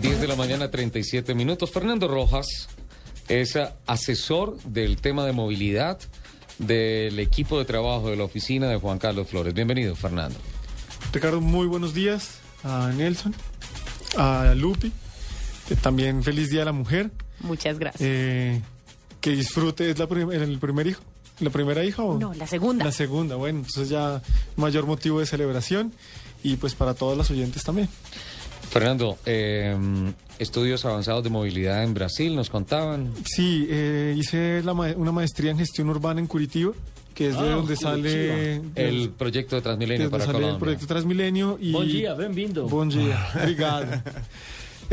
10 de la mañana, 37 minutos. Fernando Rojas es asesor del tema de movilidad del equipo de trabajo de la oficina de Juan Carlos Flores. Bienvenido, Fernando. Ricardo, muy buenos días a Nelson, a Lupi, eh, también feliz Día de la Mujer, Muchas gracias. eh, que disfrute, ¿es la prim- el primer hijo? ¿La primera hija o? no, la segunda. La segunda, bueno, entonces ya mayor motivo de celebración y pues para todos los oyentes también. Fernando, eh, estudios avanzados de movilidad en Brasil, nos contaban. Sí, eh, hice la ma- una maestría en gestión urbana en Curitiba, que es de donde sale El proyecto de de Transmilenio donde para sale el Colombia. proyecto Transmilenio y Bom dia, bem-vindo. Buen día, obrigado.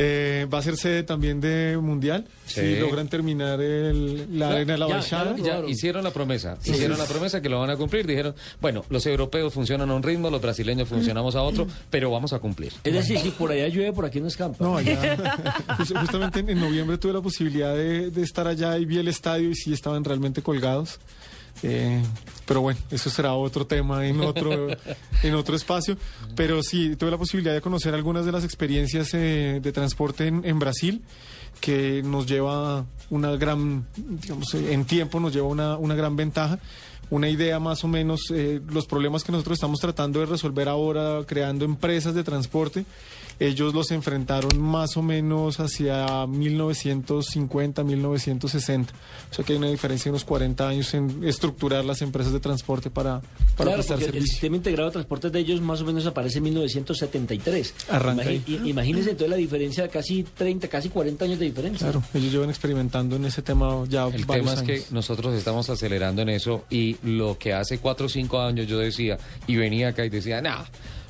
Eh, va a ser sede también de Mundial, Sí. si logran terminar el, la arena de la ya, Baixada. ya Ya hicieron la promesa, hicieron la promesa que lo van a cumplir. Dijeron, bueno, los europeos funcionan a un ritmo, los brasileños funcionamos a otro, pero vamos a cumplir. Es decir, si por allá llueve, por aquí no escampa. No, allá. Just- justamente en, en noviembre tuve la posibilidad de, de estar allá y vi el estadio y sí estaban realmente colgados. Eh, pero bueno, eso será otro tema en otro, en otro espacio. Pero sí, tuve la posibilidad de conocer algunas de las experiencias eh, de transporte en, en Brasil, que nos lleva una gran, digamos, eh, en tiempo nos lleva una, una gran ventaja. Una idea más o menos, eh, los problemas que nosotros estamos tratando de resolver ahora, creando empresas de transporte, ellos los enfrentaron más o menos hacia 1950, 1960. O sea que hay una diferencia de unos 40 años en estructurar las empresas de transporte para, para Claro, prestar porque el sistema integrado de transportes de ellos más o menos aparece en 1973. Arranca Imagi- i- Imagínense entonces la diferencia, casi 30, casi 40 años de diferencia. Claro, ellos llevan experimentando en ese tema ya El varios tema es que nosotros estamos acelerando en eso y lo que hace cuatro o cinco años yo decía y venía acá y decía, nah,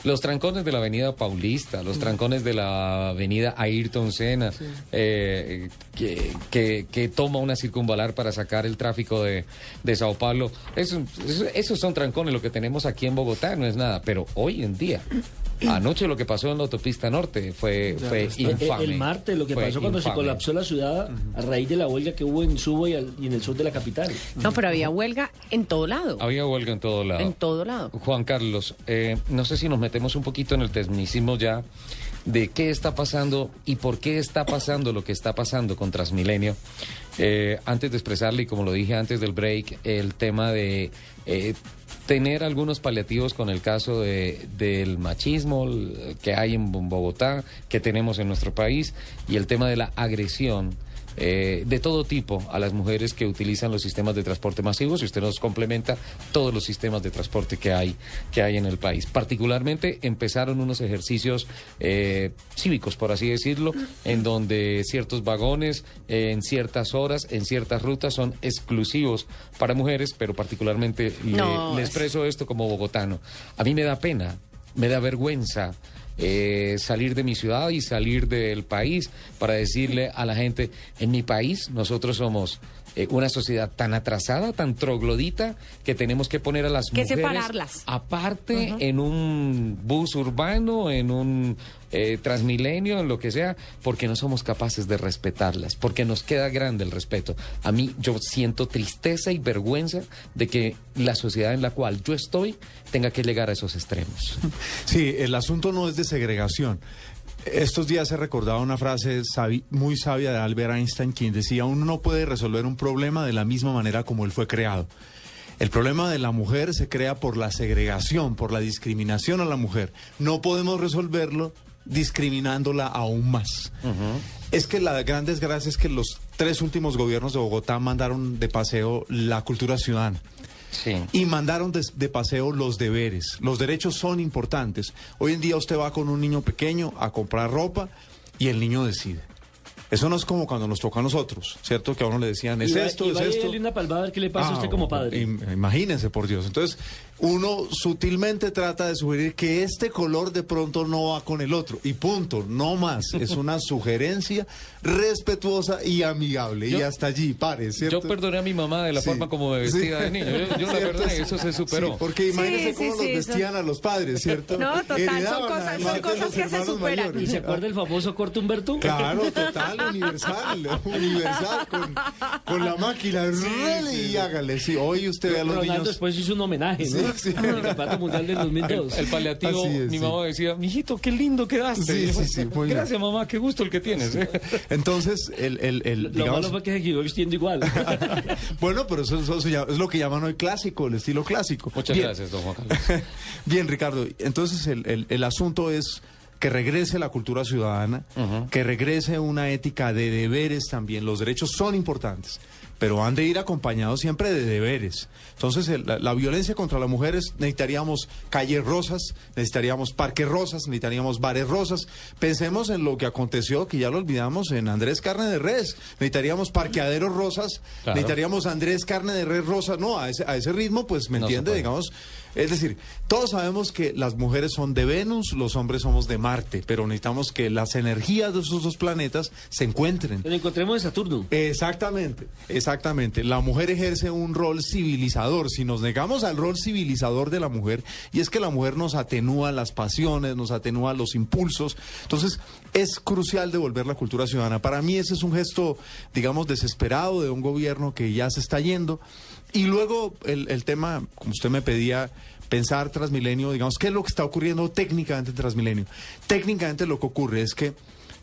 los trancones de la avenida Paulista, Mm. los trancones de la avenida Ayrton Senna, eh, que, que- que toma una circunvalar para sacar el tráfico de, de Sao Paulo, eso- eso- esos son trancones, lo que tenemos aquí en Bogotá no es nada, pero hoy en día... Anoche lo que pasó en la autopista norte fue, fue el- infame. el martes, lo que Fue pasó cuando se colapsó la ciudad a raíz de la huelga que hubo en Subo y, al- y en el sur de la capital. No, pero había huelga en todo lado. Había huelga en todo lado. En todo lado. Juan Carlos, eh, no sé si nos metemos un poquito en el tecnicismo ya de qué está pasando y por qué está pasando lo que está pasando con Transmilenio. Eh, antes de expresarle, y como lo dije antes del break, el tema de eh, tener algunos paliativos con el caso de, del machismo que hay en Bogotá, que tenemos en nuestro país, y el tema de la agresión eh, de todo tipo a las mujeres que utilizan los sistemas de transporte masivos y usted nos complementa todos los sistemas de transporte que hay, que hay en el país. Particularmente empezaron unos ejercicios eh, cívicos, por así decirlo, en donde ciertos vagones eh, en ciertas horas, en ciertas rutas son exclusivos para mujeres, pero particularmente le- No, le es- expreso esto como bogotano. A mí me da pena, me da vergüenza eh, salir de mi ciudad y salir del país para decirle a la gente, en mi país nosotros somos eh, una sociedad tan atrasada, tan troglodita, que tenemos que poner a las Que mujeres separarlas. aparte en un bus urbano, en un eh, transmilenio, en lo que sea, porque no somos capaces de respetarlas, porque nos queda grande el respeto. A mí yo siento tristeza y vergüenza de que la sociedad en la cual yo estoy tenga que llegar a esos extremos. Sí, el asunto no es de segregación. Estos días he recordado una frase sabi- muy sabia de Albert Einstein, quien decía, uno no puede resolver un problema de la misma manera como él fue creado. El problema de la mujer se crea por la segregación, por la discriminación a la mujer. No podemos resolverlo discriminándola aún más. Es que la gran desgracia es que los tres últimos gobiernos de Bogotá mandaron de paseo la cultura ciudadana. Sí. Y mandaron de, de paseo los deberes. Los derechos son importantes. Hoy en día usted va con un niño pequeño a comprar ropa y el niño decide. Eso no es como cuando nos toca a nosotros, ¿cierto? Que a uno le decían, es Y va- esto, y es vaya esto. una palmada a ver qué le pasa a usted como padre. im- Imagínense, por Dios. Entonces, uno sutilmente trata de sugerir que este color de pronto no va con el otro. Y punto, no más. Es una sugerencia respetuosa y amigable. y hasta allí, pare, ¿cierto? Yo perdoné a mi mamá de la Sí. forma como me vestía Sí. de niño. Yo, yo la verdad, eso se superó. Sí, porque imagínense Sí, cómo sí, los vestían a los padres, ¿cierto? No, total, son cosas- son cosas que se superan. mayores. ¿Y se acuerda el famoso corte Humberto? Claro, total, universal, universal, con, con la máquina, rele y hágale. Sí, hoy usted ve a los Ronaldo niños. después hizo un homenaje, ¿no? Sí, el Campeonato Mundial del 2002. El paliativo, es, mi sí. mamá decía, mijito, qué lindo quedaste. Sí, Y yo, sí, sí, muy bien. Gracias, mamá, qué gusto el que tienes. ¿eh? Entonces, el, el, el, Lo digamos- malo fue que se quedó vistiendo igual. bueno, pero eso, es lo que llaman hoy clásico, el estilo clásico. Muchas Bien. gracias, don Juan Carlos. Bien, Ricardo. Entonces, el, el- el asunto es que regrese la cultura ciudadana, que regrese una ética de deberes también. Los derechos son importantes, pero han de ir acompañados siempre de deberes. Entonces, el- la, la violencia contra las mujeres necesitaríamos calles rosas, necesitaríamos parques rosas, necesitaríamos bares rosas. Pensemos en lo que aconteció, que ya lo olvidamos, en Andrés Carne de Res. Necesitaríamos parqueaderos rosas, Claro. necesitaríamos Andrés Carne de Res rosa. No, a ese, a ese ritmo, pues, ¿me No entiende? Digamos, es decir, todos sabemos que las mujeres son de Venus, los hombres somos de Marte, pero necesitamos que las energías de esos dos planetas se encuentren. Nos encontremos en Saturno. Exactamente, exactamente. La mujer ejerce un rol civilizador. Si nos negamos al rol civilizador de la mujer, y es que la mujer nos atenúa las pasiones, nos atenúa los impulsos, entonces es crucial devolver la cultura ciudadana. Para mí ese es un gesto, digamos, desesperado de un gobierno que ya se está yendo. Y luego el, el tema, como usted me pedía, pensar Transmilenio, digamos, ¿qué es lo que está ocurriendo técnicamente en Transmilenio? Técnicamente lo que ocurre es que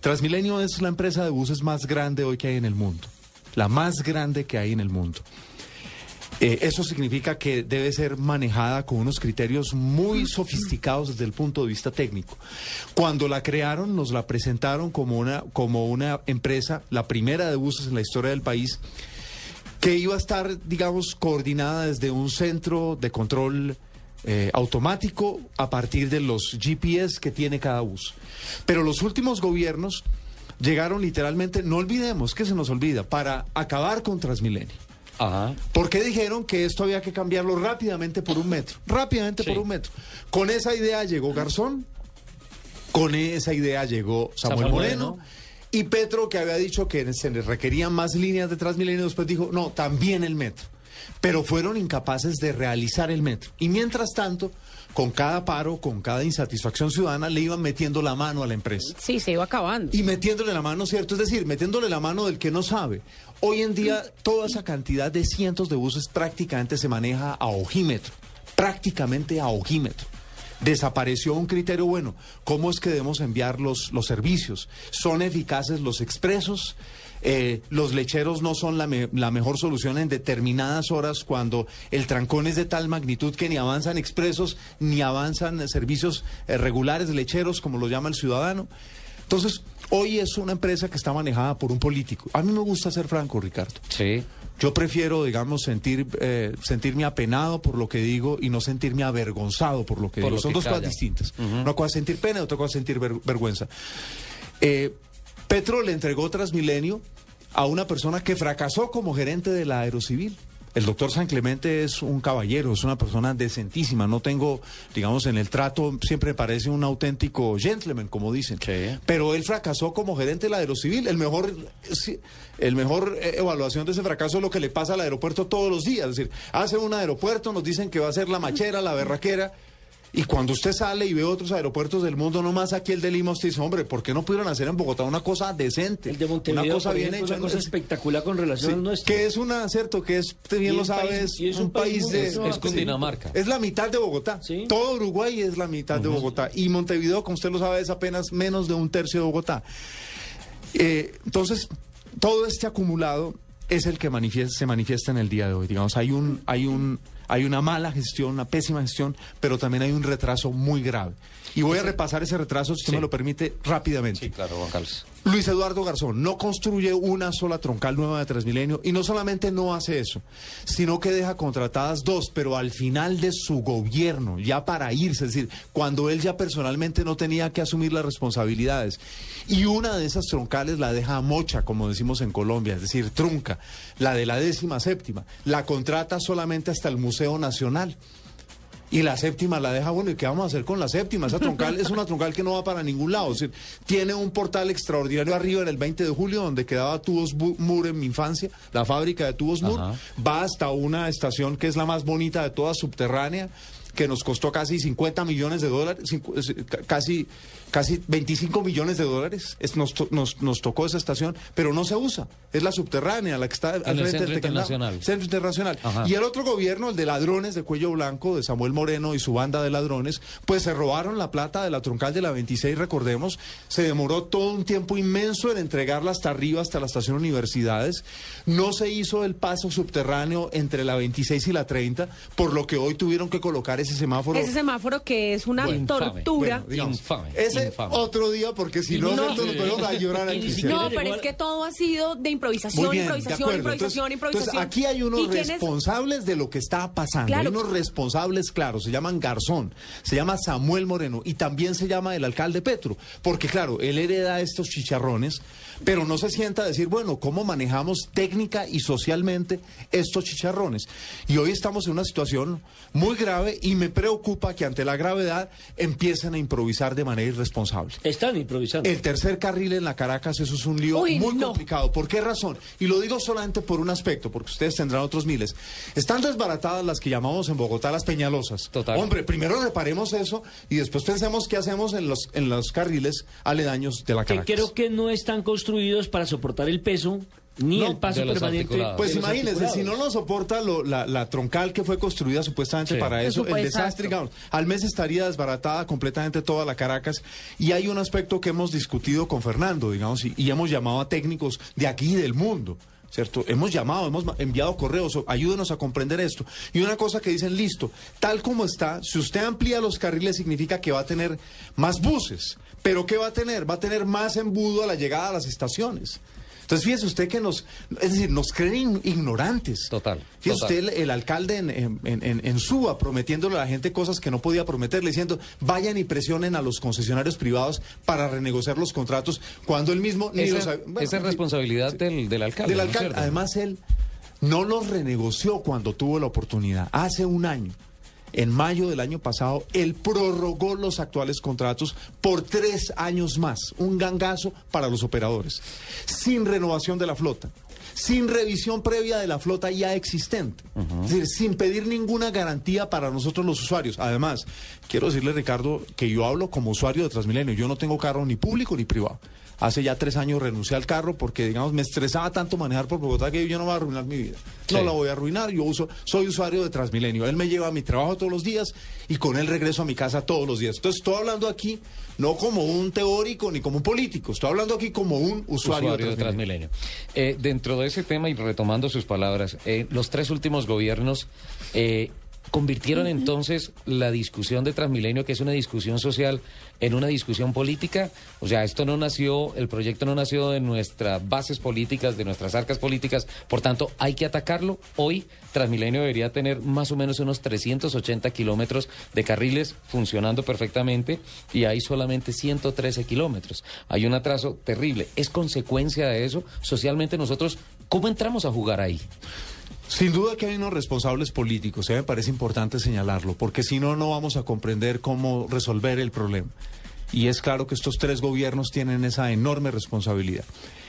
Transmilenio es la empresa de buses más grande hoy que hay en el mundo, la más grande que hay en el mundo. Eh, eso significa que debe ser manejada con unos criterios muy sofisticados desde el punto de vista técnico. Cuando la crearon, nos la presentaron como una, como una empresa, la primera de buses en la historia del país, que iba a estar, digamos, coordinada desde un centro de control eh, automático a partir de los GPS que tiene cada bus. Pero los últimos gobiernos llegaron literalmente, no olvidemos que se nos olvida, para acabar con Transmilenio. Ajá. Porque dijeron que esto había que cambiarlo rápidamente por un metro. Rápidamente Sí. por un metro. Con esa idea llegó Garzón, con esa idea llegó Samuel, Samuel Moreno. Moreno. Y Petro, que había dicho que se les requerían más líneas de Transmilenio, después dijo, no, también el metro. Pero fueron incapaces de realizar el metro. Y mientras tanto, con cada paro, con cada insatisfacción ciudadana, le iban metiendo la mano a la empresa Sí, se iba acabando. y metiéndole la mano, ¿cierto? Es decir, metiéndole la mano del que no sabe. Hoy en día, toda esa cantidad de cientos de buses prácticamente se maneja a ojímetro, prácticamente a ojímetro. Desapareció un criterio bueno. ¿Cómo es que debemos enviar los, los servicios? ¿Son eficaces los expresos? Eh, los lecheros no son la, me- la mejor solución en determinadas horas cuando el trancón es de tal magnitud que ni avanzan expresos ni avanzan servicios eh, regulares lecheros, como lo llama el ciudadano. Entonces, hoy es una empresa que está manejada por un político. A mí me gusta ser franco, Ricardo. Sí. Yo prefiero, digamos, sentir, eh, sentirme apenado por lo que digo y no sentirme avergonzado por lo que Por digo. lo Son que dos cosas distintas. Una cosa es sentir pena y otra cosa es sentir ver- vergüenza. Eh, Petro le entregó Transmilenio a una persona que fracasó como gerente de la Aerocivil. El doctor San Clemente es un caballero, es una persona decentísima. No tengo, digamos, en el trato, siempre me parece un auténtico gentleman, como dicen. Sí. Pero él fracasó como gerente de la Aerocivil. El mejor, el mejor eh, evaluación de ese fracaso es lo que le pasa al aeropuerto todos los días. Es decir, hace un aeropuerto, nos dicen que va a ser la machera, la berraquera. Y cuando usted sale y ve otros aeropuertos del mundo, no más aquí el de Lima, usted dice, hombre, ¿por qué no pudieron hacer en Bogotá una cosa decente? El de Montevideo, una cosa bien ejemplo, hecha. una cosa Es- espectacular con relación Sí, al nuestro. que es una, cierto, que es, usted bien lo un sabe, país- es, un, un país de... Es Cundinamarca. Es la mitad de Bogotá. Sí. Todo Uruguay es la mitad de Bogotá. Y Montevideo, como usted lo sabe, es apenas menos de un tercio de Bogotá. Eh, entonces, todo este acumulado es el que manifiesta- se manifiesta en el día de hoy. Digamos, hay un, hay un, hay una mala gestión, una pésima gestión, pero también hay un retraso muy grave. Y voy a repasar ese retraso, si usted Sí. me lo permite, rápidamente. Sí, claro, Juan Carlos. Luis Eduardo Garzón no construye una sola troncal nueva de Transmilenio y no solamente no hace eso, sino que deja contratadas dos, pero al final de su gobierno, ya para irse, es decir, cuando él ya personalmente no tenía que asumir las responsabilidades. Y una de esas troncales la deja a mocha, como decimos en Colombia, es decir, trunca, la de la décima séptima, la contrata solamente hasta el Museo Nacional. Y la séptima la deja, bueno, ¿y qué vamos a hacer con la séptima? Esa troncal es una troncal que no va para ningún lado. Es decir, tiene un portal extraordinario arriba en el 20 de julio, donde quedaba Tubos Mur en mi infancia, la fábrica de Tubos Mur. Va hasta una estación que es la más bonita de todas, subterránea, que nos costó casi 50 millones de dólares, ca- casi, casi 25 millones de dólares. Es- nos, nos, nos tocó esa estación, pero no se usa. Es la subterránea, la que está al el frente Centro del Tequendama. Internacional. Centro Internacional. Ajá. Y el otro gobierno, el de ladrones de cuello blanco, de Samuel Moreno y su banda de ladrones, pues se robaron la plata de la troncal de la 26, recordemos. Se demoró todo un tiempo inmenso en entregarla hasta arriba, hasta la estación Universidades. No se hizo el paso subterráneo entre la 26 y la 30, por lo que hoy tuvieron que colocar ese semáforo. Ese semáforo que es una Bueno, infame. tortura. Bueno, digamos, Infame, ese infame. otro día, porque si no, no, nosotros nos ponemos a llorar aquí. No, pero es que todo ha sido de improvisación, bien, improvisación, improvisación, Entonces- improvisación. Entonces, aquí hay unos ¿Y quiénes- responsables de lo que está pasando. Claro. Hay unos responsables claros. Se llaman Garzón, se llama Samuel Moreno y también se llama el alcalde Petro. Porque, claro, él hereda estos chicharrones, pero no se sienta a decir, bueno, ¿cómo manejamos técnica y socialmente estos chicharrones? Y hoy estamos en una situación muy grave y me preocupa que ante la gravedad empiecen a improvisar de manera irresponsable. Están improvisando. El tercer carril en la Caracas, eso es un lío Uy, muy no. complicado. ¿Por qué razón? Y lo digo solamente por un aspecto, porque ustedes tendrán otros miles. Están desbaratadas las que llamamos en Bogotá las peñalosas. Total. Hombre, primero reparemos eso y después pensemos qué hacemos en los, en los carriles aledaños de la que Caracas. creo que no están construidos para soportar el peso ni No, el paso permanente. Pues imagínense, si no lo soporta lo- la, la troncal que fue construida supuestamente Sí. para eso, el desastre, digamos, al mes estaría desbaratada completamente toda la Caracas. Y hay un aspecto que hemos discutido con Fernando, digamos, y, y hemos llamado a técnicos de aquí y del mundo. ¿Cierto? Hemos llamado, hemos enviado correos, ayúdenos a comprender esto. Y una cosa que dicen, listo, tal como está, si usted amplía los carriles significa que va a tener más buses. Pero ¿qué va a tener? Va a tener más embudo a la llegada a las estaciones. Entonces fíjese usted que nos, es decir, nos creen ignorantes. Total, Fíjese total. usted el, el alcalde en, en, en- en Suba prometiéndole a la gente cosas que no podía prometerle, diciendo vayan y presionen a los concesionarios privados para renegociar los contratos cuando él mismo ni Esa, los bueno, esa es responsabilidad del, del alcalde. del ¿no es alcalde. Además, él no los renegoció cuando tuvo la oportunidad. Hace un año, en mayo del año pasado, él prorrogó los actuales contratos por tres años más. Un gangazo para los operadores. Sin renovación de la flota. Sin revisión previa de la flota ya existente. Es decir, sin pedir ninguna garantía para nosotros los usuarios. Además, quiero decirle, Ricardo, que yo hablo como usuario de Transmilenio. Yo no tengo carro ni público ni privado. Hace ya tres años renuncié al carro porque, digamos, me estresaba tanto manejar por Bogotá que yo no voy a arruinar mi vida. No Sí. la voy a arruinar. Yo uso, soy usuario de Transmilenio. Él me lleva a mi trabajo todos los días y con él regreso a mi casa todos los días. Entonces, estoy hablando aquí no como un teórico ni como un político. Estoy hablando aquí como un usuario, usuario de Transmilenio. Eh, dentro de ese tema y retomando sus palabras, eh, los tres últimos gobiernos eh, convirtieron entonces la discusión de Transmilenio, que es una discusión social, en una discusión política. O sea, esto no nació, el proyecto no nació de nuestras bases políticas, de nuestras arcas políticas, por tanto, hay que atacarlo. Hoy Transmilenio debería tener más o menos unos 380 kilómetros de carriles funcionando perfectamente y hay solamente 113 kilómetros. Hay un atraso terrible. ¿Es consecuencia de eso? Socialmente nosotros, ¿cómo entramos a jugar ahí? Sin duda que hay unos responsables políticos, ¿eh? me parece importante señalarlo, porque si no, no vamos a comprender cómo resolver el problema. Y es claro que estos tres gobiernos tienen esa enorme responsabilidad.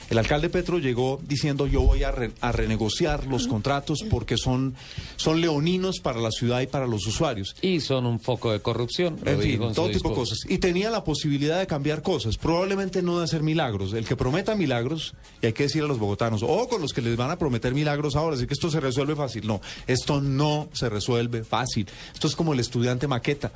El alcalde Petro llegó diciendo yo voy a, re- a renegociar los contratos porque son, son leoninos para la ciudad y para los usuarios. Y son un foco de corrupción. En fin, todo tipo de cosas. Y tenía la posibilidad de cambiar cosas, probablemente no de hacer milagros. El que prometa milagros, y hay que decir a los bogotanos, o con los que les van a prometer milagros ahora, decir que esto se resuelve fácil. No, esto no se resuelve fácil. Esto es como el estudiante maqueta.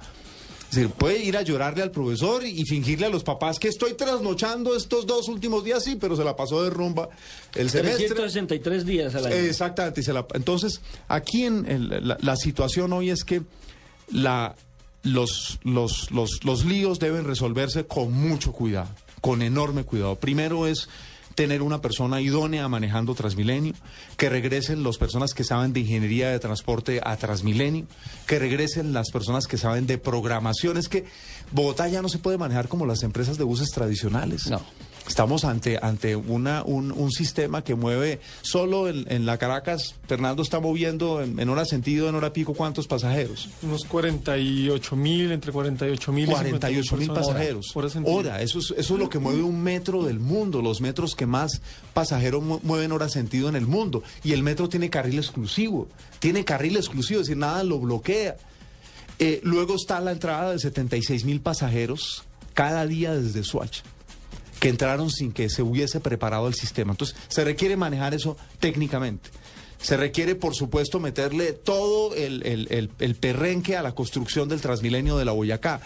Decir, puede ir a llorarle al profesor y fingirle a los papás que estoy trasnochando estos dos últimos días, sí, pero se la pasó de rumba el semestre. 363 días al año. Exactamente. se la- entonces, aquí en, la, la situación hoy es que la, los, los, los, los líos deben resolverse con mucho cuidado, con enorme cuidado. Primero es tener una persona idónea manejando Transmilenio, que regresen las personas que saben de ingeniería de transporte a Transmilenio, que regresen las personas que saben de programación. Es que Bogotá ya no se puede manejar como las empresas de buses tradicionales. No. Estamos ante, ante una, un, un sistema que mueve solo en, en la Caracas, Fernando está moviendo en, en hora sentido, en hora pico, ¿cuántos pasajeros? Unos 48 mil, entre 48 mil y 48 mil pasajeros. Hora eso es, eso es lo que mueve un metro del mundo, los metros que más pasajeros mu- mueven hora sentido en el mundo. Y el metro tiene carril exclusivo, tiene carril exclusivo, es decir, nada lo bloquea. Eh, luego está la entrada de 76 mil pasajeros cada día desde Suacha que entraron sin que se hubiese preparado el sistema. Entonces, se requiere manejar eso técnicamente. Se requiere, por supuesto, meterle todo el, el- el- el perrenque a la construcción del Transmilenio de la Boyacá,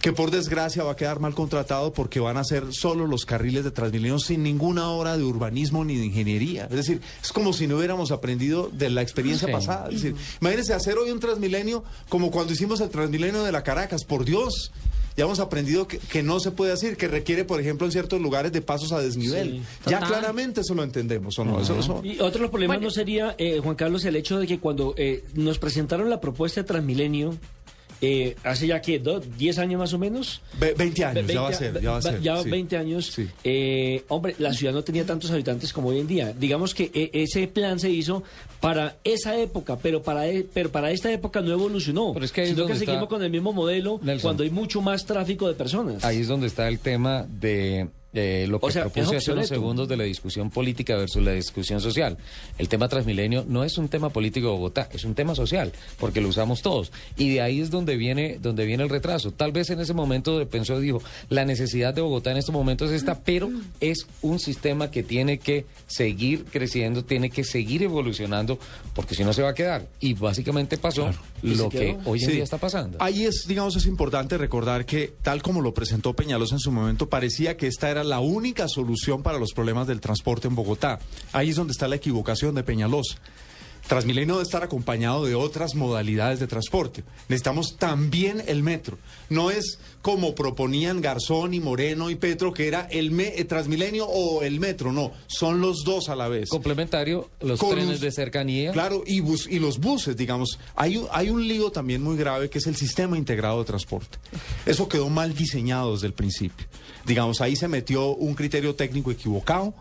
que por desgracia va a quedar mal contratado porque van a ser solo los carriles de Transmilenio sin ninguna obra de urbanismo ni de ingeniería. Es decir, es como si no hubiéramos aprendido de la experiencia Sí. pasada. Es decir, imagínense hacer hoy un Transmilenio como cuando hicimos el Transmilenio de la Caracas, por Dios. Ya hemos aprendido que, que no se puede hacer, que requiere, por ejemplo, en ciertos lugares de pasos a desnivel. Sí. ya Total. claramente eso lo entendemos, ¿o no? Eso- eso- Y otro de los problemas Bueno. no sería, eh, Juan Carlos, el hecho de que cuando eh, nos presentaron la propuesta de Transmilenio, eh, hace ya que, ¿do- ¿10 años más o menos? Ve- 20 años, ya va a 20 ser, ya va a ser. ya sí. 20 años. Sí. Eh, hombre, la ciudad no tenía tantos habitantes como hoy en día. Digamos que eh, ese plan se hizo para esa época, pero para, e- pero para esta época no evolucionó. Pero es que ahí es sino que donde seguimos con el mismo modelo Nelson. cuando hay mucho más tráfico de personas. Ahí es donde está el tema de eh, lo que O sea, propuse hace unos segundos de la discusión política versus la discusión social. El tema Transmilenio no es un tema político de Bogotá, es un tema social, porque lo usamos todos. Y de ahí es donde viene, donde viene el retraso. Tal vez en ese momento pensó, dijo, la necesidad de Bogotá en estos momentos es esta, pero es un sistema que tiene que seguir creciendo, tiene que seguir evolucionando, porque si no se va a quedar. Y básicamente pasó ¿Y se lo que hoy en Sí. día está pasando. Ahí es, digamos, es importante recordar que, tal como lo presentó Peñalosa en su momento, parecía que esta era la única solución para los problemas del transporte en Bogotá. Ahí es donde está la equivocación de Peñalosa. Transmilenio debe estar acompañado de otras modalidades de transporte. Necesitamos también el metro. No es como proponían Garzón y Moreno y Petro, que era el, me- el Transmilenio o el metro. No, son los dos a la vez. Complementario, los Con trenes de cercanía. Claro, y, bus, y los buses, digamos. Hay, un- hay un lío también muy grave que es el sistema integrado de transporte. Eso quedó mal diseñado desde el principio. Digamos, ahí se metió un criterio técnico equivocado.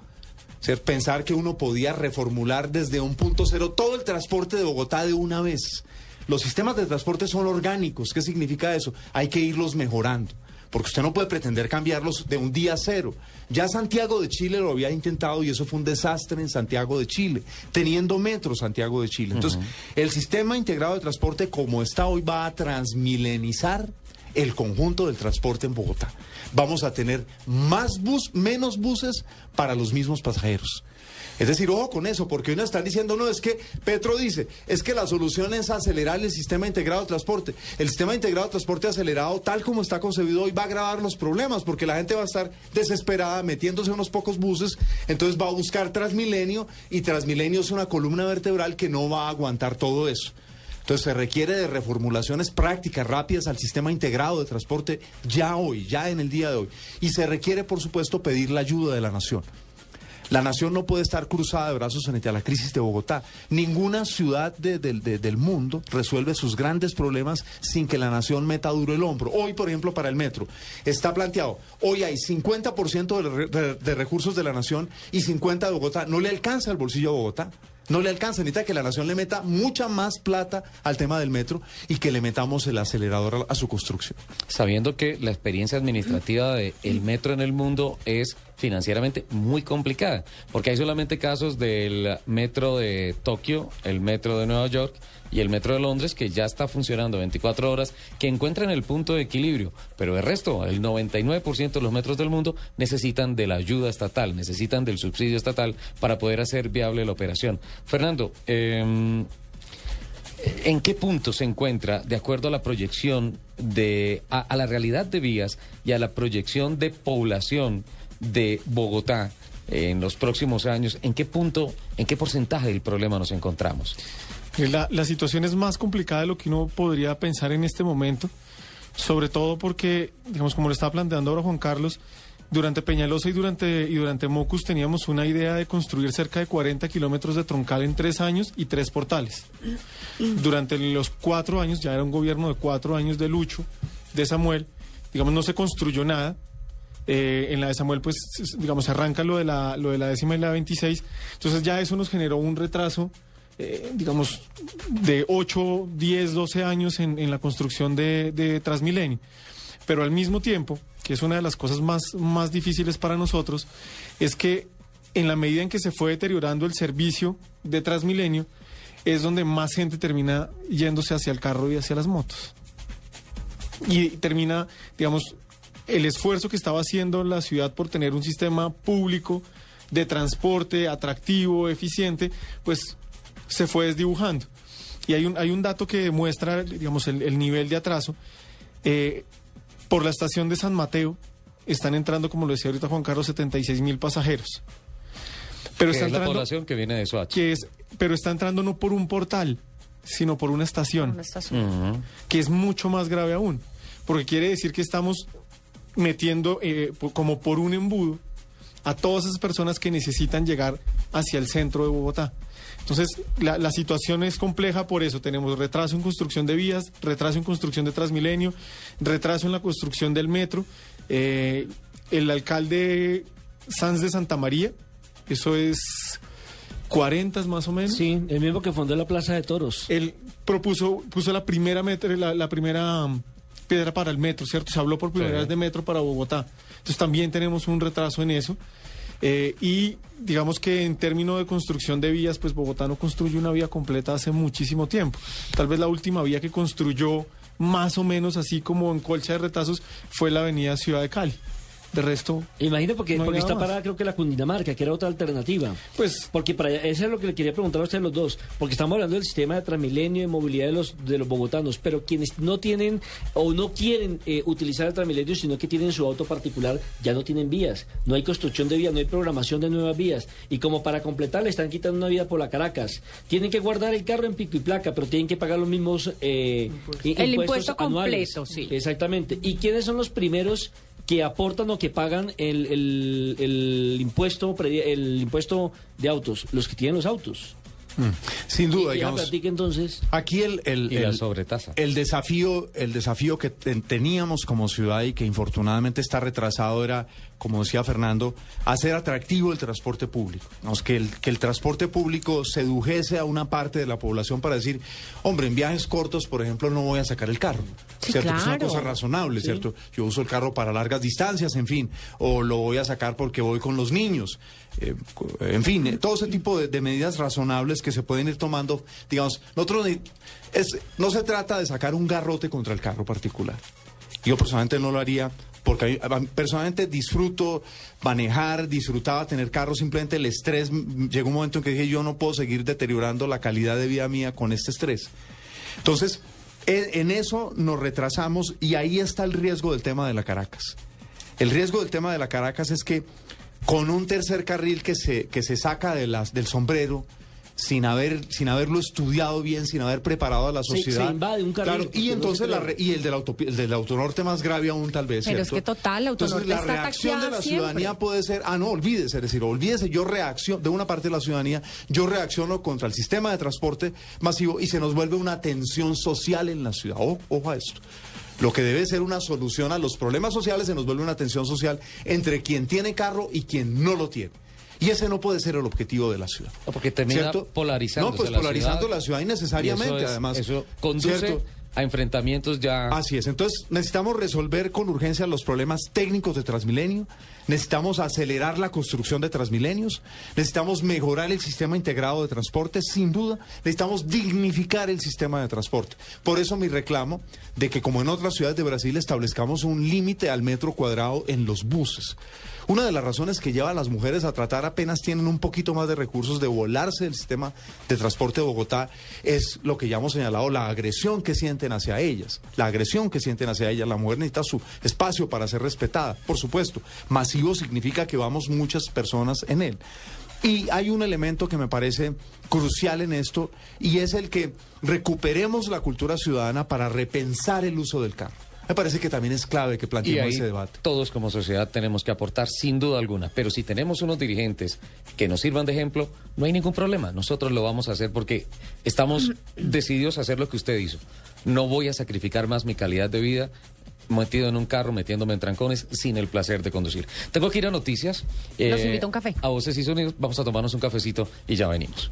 Ser pensar que uno podía reformular desde un punto cero todo el transporte de Bogotá de una vez. Los sistemas de transporte son orgánicos. ¿Qué significa eso? Hay que irlos mejorando. Porque usted no puede pretender cambiarlos de un día a cero. Ya Santiago de Chile lo había intentado y eso fue un desastre en Santiago de Chile, teniendo metro Santiago de Chile. Entonces, el sistema integrado de transporte como está hoy va a transmilenizar el conjunto del transporte en Bogotá. Vamos a tener más bus, menos buses para los mismos pasajeros. Es decir, ojo con eso, porque nos están diciendo, no, es que Petro dice, es que la solución es acelerar el sistema integrado de transporte. El sistema integrado de transporte acelerado, tal como está concebido hoy, va a agravar los problemas, porque la gente va a estar desesperada metiéndose en unos pocos buses, entonces va a buscar Transmilenio, y Transmilenio es una columna vertebral que no va a aguantar todo eso. Entonces se requiere de reformulaciones prácticas, rápidas al sistema integrado de transporte ya hoy, ya en el día de hoy. Y se requiere, por supuesto, pedir la ayuda de la nación. La nación no puede estar cruzada de brazos frente a la crisis de Bogotá. Ninguna ciudad de- de- de- del mundo resuelve sus grandes problemas sin que la nación meta duro el hombro. Hoy, por ejemplo, para el metro, está planteado, hoy hay 50% de, re- de- de recursos de la nación y 50% de Bogotá. No le alcanza el bolsillo a Bogotá. No le alcanza, necesita que la nación le meta mucha más plata al tema del metro y que le metamos el acelerador a, su construcción. sabiendo que la experiencia administrativa del metro en el mundo es financieramente muy complicada, porque hay solamente casos del metro de Tokio, el metro de Nueva York y el metro de Londres que ya está funcionando 24 horas, que encuentran el punto de equilibrio, pero el resto, el 99% de los metros del mundo necesitan de la ayuda estatal, necesitan del subsidio estatal para poder hacer viable la operación. Fernando, eh, ¿En qué punto se encuentra, de acuerdo a la proyección de a la realidad de vías y a la proyección de población de Bogotá eh, en los próximos años, en qué punto, en qué porcentaje del problema nos encontramos? La, la situación es más complicada de lo que uno podría pensar en este momento, sobre todo porque, digamos, como lo estaba planteando ahora Juan Carlos, durante Peñalosa y durante, y durante Mocus teníamos una idea de construir cerca de 40 kilómetros de troncal en tres años y tres portales. Durante los cuatro años, ya era un gobierno de cuatro años de Lucho, de Samuel, digamos, no se construyó nada. Eh, en la de Samuel, pues, digamos, se arranca lo de, la, lo de la décima y la 26. Entonces ya eso nos generó un retraso, eh, digamos, de 8, 10, 12 años en, en la construcción de, de Transmilenio. Pero al mismo tiempo, que es una de las cosas más, más difíciles para nosotros, es que en la medida en que se fue deteriorando el servicio de Transmilenio, es donde más gente termina yéndose hacia el carro y hacia las motos. Y termina, digamos, el esfuerzo que estaba haciendo la ciudad por tener un sistema público de transporte atractivo, eficiente, pues se fue desdibujando. Y hay un, hay un dato que demuestra, digamos, el, el nivel de atraso. Eh, por la estación de San Mateo están entrando, como lo decía ahorita Juan Carlos, 76 mil pasajeros. Pero que está es la entrando, población que viene de Soacha. que es, pero está entrando no por un portal, sino por una estación Una estación. Que es mucho más grave aún, porque quiere decir que estamos metiendo eh, como por un embudo a todas esas personas que necesitan llegar hacia el centro de Bogotá. Entonces, la, la situación es compleja por eso. Tenemos retraso en construcción de vías, retraso en construcción de Transmilenio, retraso en la construcción del metro. Eh, el alcalde Sanz de Santa María, eso es 40 más o menos. Sí, el mismo que fundó la Plaza de Toros. Él propuso, puso la primera metro, la, la primera piedra para el metro, ¿cierto? Se habló por primera Sí. vez de metro para Bogotá. Entonces también tenemos un retraso en eso. Eh, y digamos que en términos de construcción de vías, pues Bogotá no construye una vía completa hace muchísimo tiempo. Tal vez la última vía que construyó más o menos así como en colcha de retazos fue la avenida Ciudad de Cali. De resto, Imagínate porque, No está más. parada creo que la Cundinamarca, que era otra alternativa. pues Porque para allá- eso es lo que le quería preguntar a ustedes los dos, porque estamos hablando del sistema de Transmilenio de movilidad de los de los bogotanos, pero quienes no tienen o no quieren eh, utilizar el Transmilenio, sino que tienen su auto particular, ya no tienen vías, no hay construcción de vías, no hay programación de nuevas vías, y como para completar le están quitando una vía por la Caracas, tienen que guardar el carro en pico y placa, pero tienen que pagar los mismos eh, i- El impuestos impuesto anuales. completo, sí. Exactamente. ¿Y quiénes son los primeros que aportan o que pagan el, el- el impuesto el impuesto de autos? Los que tienen los autos. Sin Y- duda, y ya digamos. platique entonces. Aquí el, el, Y la el- sobretasa. el desafío, el desafío que ten- teníamos como ciudad y que infortunadamente está retrasado era, como decía Fernando, hacer atractivo el transporte público. Que, el, que el transporte público sedujese a una parte de la población para decir, hombre, en viajes cortos, por ejemplo, no voy a sacar el carro. Sí, ¿cierto? Es una cosa razonable, ¿cierto? Yo uso el carro para largas distancias, en fin, o lo voy a sacar porque voy con los niños. Eh, en fin, eh, todo ese tipo de, de medidas razonables que se pueden ir tomando, digamos, nosotros es, no se trata de sacar un garrote contra el carro particular. Yo personalmente no lo haría porque personalmente disfruto manejar, disfrutaba tener carro, simplemente el estrés, llegó un momento en que dije yo no puedo seguir deteriorando la calidad de vida mía con este estrés. Entonces, en, en eso nos retrasamos y ahí está el riesgo del tema de la Caracas. El riesgo del tema de la Caracas es que con un tercer carril que se, que se saca de las, del sombrero, sin, haber, sin haberlo estudiado bien, sin haber preparado a la sociedad. se invade un carril, Claro, porque y entonces la re- y el del, autopi- el del autonorte más grave aún tal vez. Pero es que total, la Entonces autonorte la está reacción de la siempre. ciudadanía puede ser, ah, no, olvídese, es decir, olvídese, yo reacciono, de una parte de la ciudadanía, yo reacciono contra el sistema de transporte masivo y se nos vuelve una tensión social en la ciudad. O- ojo a esto. Lo que debe ser una solución a los problemas sociales se nos vuelve una tensión social entre quien tiene carro y quien no lo tiene. Y ese no puede ser el objetivo de la ciudad. Porque termina ¿Cierto? polarizando. No, pues polarizando la ciudad innecesariamente, Y eso es- además. Eso conduce ¿Cierto? a enfrentamientos ya. Así es. Entonces, necesitamos resolver con urgencia los problemas técnicos de Transmilenio. Necesitamos acelerar la construcción de Transmilenios. Necesitamos mejorar el sistema integrado de transporte, sin duda. Necesitamos dignificar el sistema de transporte. Por eso mi reclamo de que, como en otras ciudades de Brasil, establezcamos un límite al metro cuadrado en los buses. Una de las razones que lleva a las mujeres a tratar apenas tienen un poquito más de recursos de volarse del sistema de transporte de Bogotá es lo que ya hemos señalado, la agresión que sienten hacia ellas. La agresión que sienten hacia ellas. La mujer necesita su espacio para ser respetada, por supuesto. Masivo significa que vamos muchas personas en él. Y hay un elemento que me parece crucial en esto y es el que recuperemos la cultura ciudadana para repensar el uso del carro. Me parece que también es clave que Y planteemos ahí ese debate. todos como sociedad tenemos que aportar sin duda alguna. Pero si tenemos unos dirigentes que nos sirvan de ejemplo, no hay ningún problema. Nosotros lo vamos a hacer porque estamos decididos a hacer lo que usted hizo. No voy a sacrificar más mi calidad de vida metido en un carro, metiéndome en trancones, sin el placer de conducir. Tengo que ir a noticias. Los Eh, invito a un café. A voces y sonidos. Vamos a tomarnos un cafecito y ya venimos.